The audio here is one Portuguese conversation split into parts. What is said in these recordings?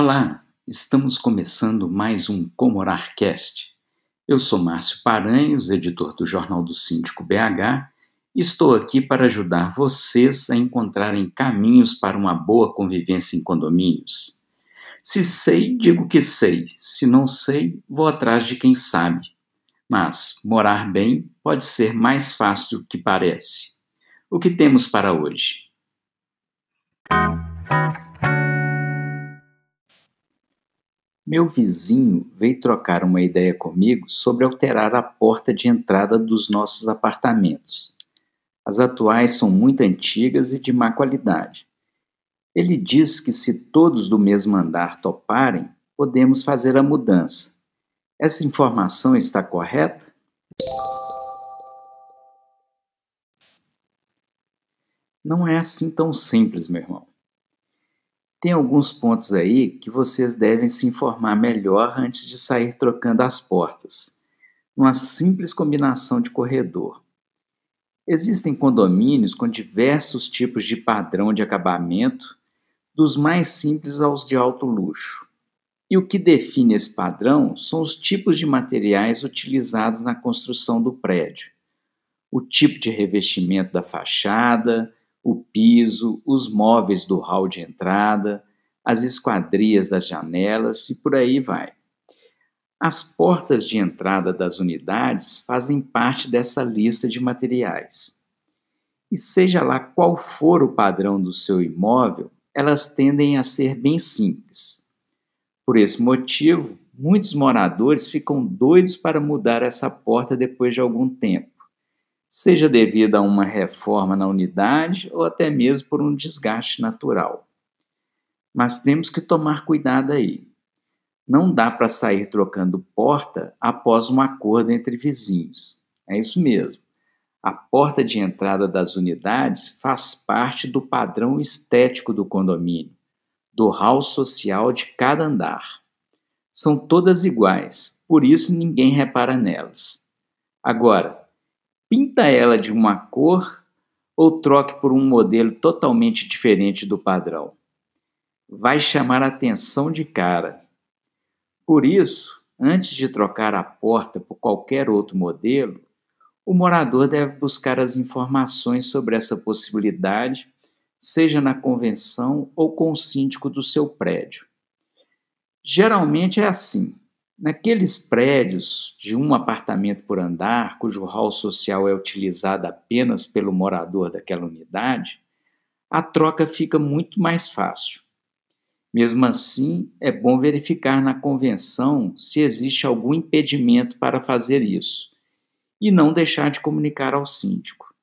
Olá, estamos começando mais um Comorarcast. Eu sou Márcio Paranhos, editor do Jornal do Síndico BH, e estou aqui para ajudar vocês a encontrarem caminhos para uma boa convivência em condomínios. Se sei, digo que sei, se não sei, vou atrás de quem sabe. Mas morar bem pode ser mais fácil do que parece. O que temos para hoje? Meu vizinho veio trocar uma ideia comigo sobre alterar a porta de entrada dos nossos apartamentos. As atuais são muito antigas e de má qualidade. Ele diz que se todos do mesmo andar toparem, podemos fazer a mudança. Essa informação está correta? Não é assim tão simples, meu irmão. Tem alguns pontos aí que vocês devem se informar melhor antes de sair trocando as portas. Uma simples combinação de corredor. Existem condomínios com diversos tipos de padrão de acabamento, dos mais simples aos de alto luxo. E o que define esse padrão são os tipos de materiais utilizados na construção do prédio, o tipo de revestimento da fachada, o piso, os móveis do hall de entrada, as esquadrias das janelas e por aí vai. As portas de entrada das unidades fazem parte dessa lista de materiais. E seja lá qual for o padrão do seu imóvel, elas tendem a ser bem simples. Por esse motivo, muitos moradores ficam doidos para mudar essa porta depois de algum tempo seja devido a uma reforma na unidade ou até mesmo por um desgaste natural. Mas temos que tomar cuidado aí. Não dá para sair trocando porta após um acordo entre vizinhos. É isso mesmo. A porta de entrada das unidades faz parte do padrão estético do condomínio, do hall social de cada andar. São todas iguais, por isso ninguém repara nelas. Agora, pinta ela de uma cor ou troque por um modelo totalmente diferente do padrão. Vai chamar atenção de cara. Por isso, antes de trocar a porta por qualquer outro modelo, o morador deve buscar as informações sobre essa possibilidade, seja na convenção ou com o síndico do seu prédio. Geralmente é assim: Naqueles prédios de um apartamento por andar, cujo hall social é utilizado apenas pelo morador daquela unidade, a troca fica muito mais fácil. Mesmo assim, é bom verificar na convenção se existe algum impedimento para fazer isso e não deixar de comunicar ao síndico.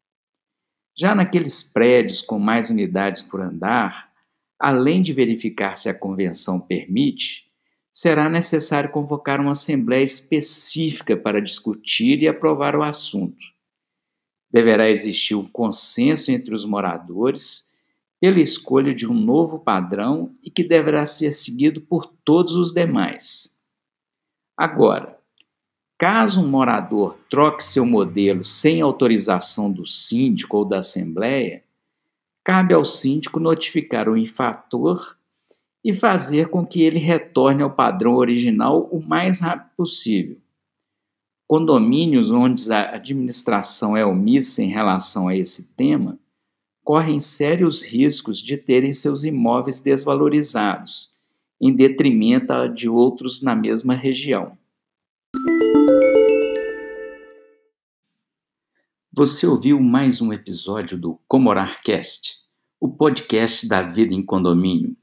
Já naqueles prédios com mais unidades por andar, além de verificar se a convenção permite, será necessário convocar uma assembleia específica para discutir e aprovar o assunto. Deverá existir um consenso entre os moradores pela escolha de um novo padrão e que deverá ser seguido por todos os demais. Agora, caso um morador troque seu modelo sem autorização do síndico ou da assembleia, cabe ao síndico notificar o infrator e fazer com que ele retorne ao padrão original o mais rápido possível. Condomínios onde a administração é omissa em relação a esse tema correm sérios riscos de terem seus imóveis desvalorizados, em detrimento de outros na mesma região. Você ouviu mais um episódio do Comorarcast, o podcast da vida em condomínio.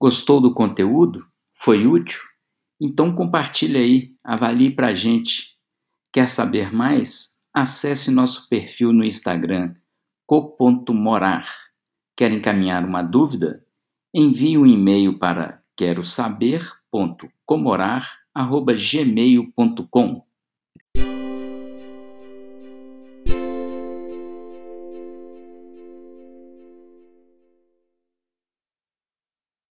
Gostou do conteúdo? Foi útil? Então compartilhe aí, avalie para a gente. Quer saber mais? Acesse nosso perfil no Instagram, co.morar. Quer encaminhar uma dúvida? Envie um e-mail para quero saber.comorar.gmail.com